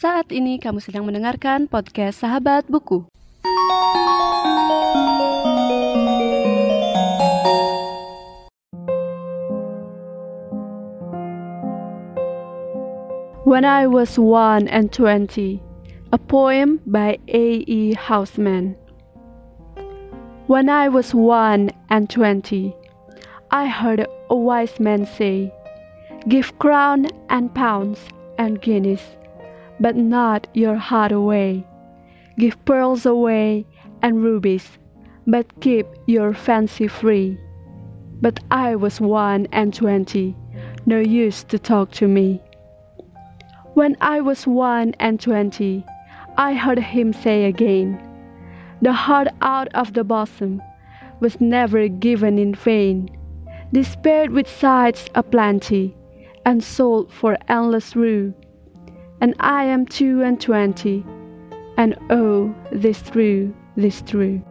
Saat ini kamu sedang mendengarkan podcast Sahabat Buku. When I was one and twenty, a poem by A. E. Houseman. When I was one and twenty, I heard a wise man say, Give crown and pounds and guineas, but not your heart away. Give pearls away and rubies, but keep your fancy free. But I was one and twenty, no use to talk to me. When I was one and twenty, I heard him say again, The heart out of the bosom was never given in vain, despaired with sights aplenty, and sold for endless rue. And I am two and twenty, and oh, this true, this true.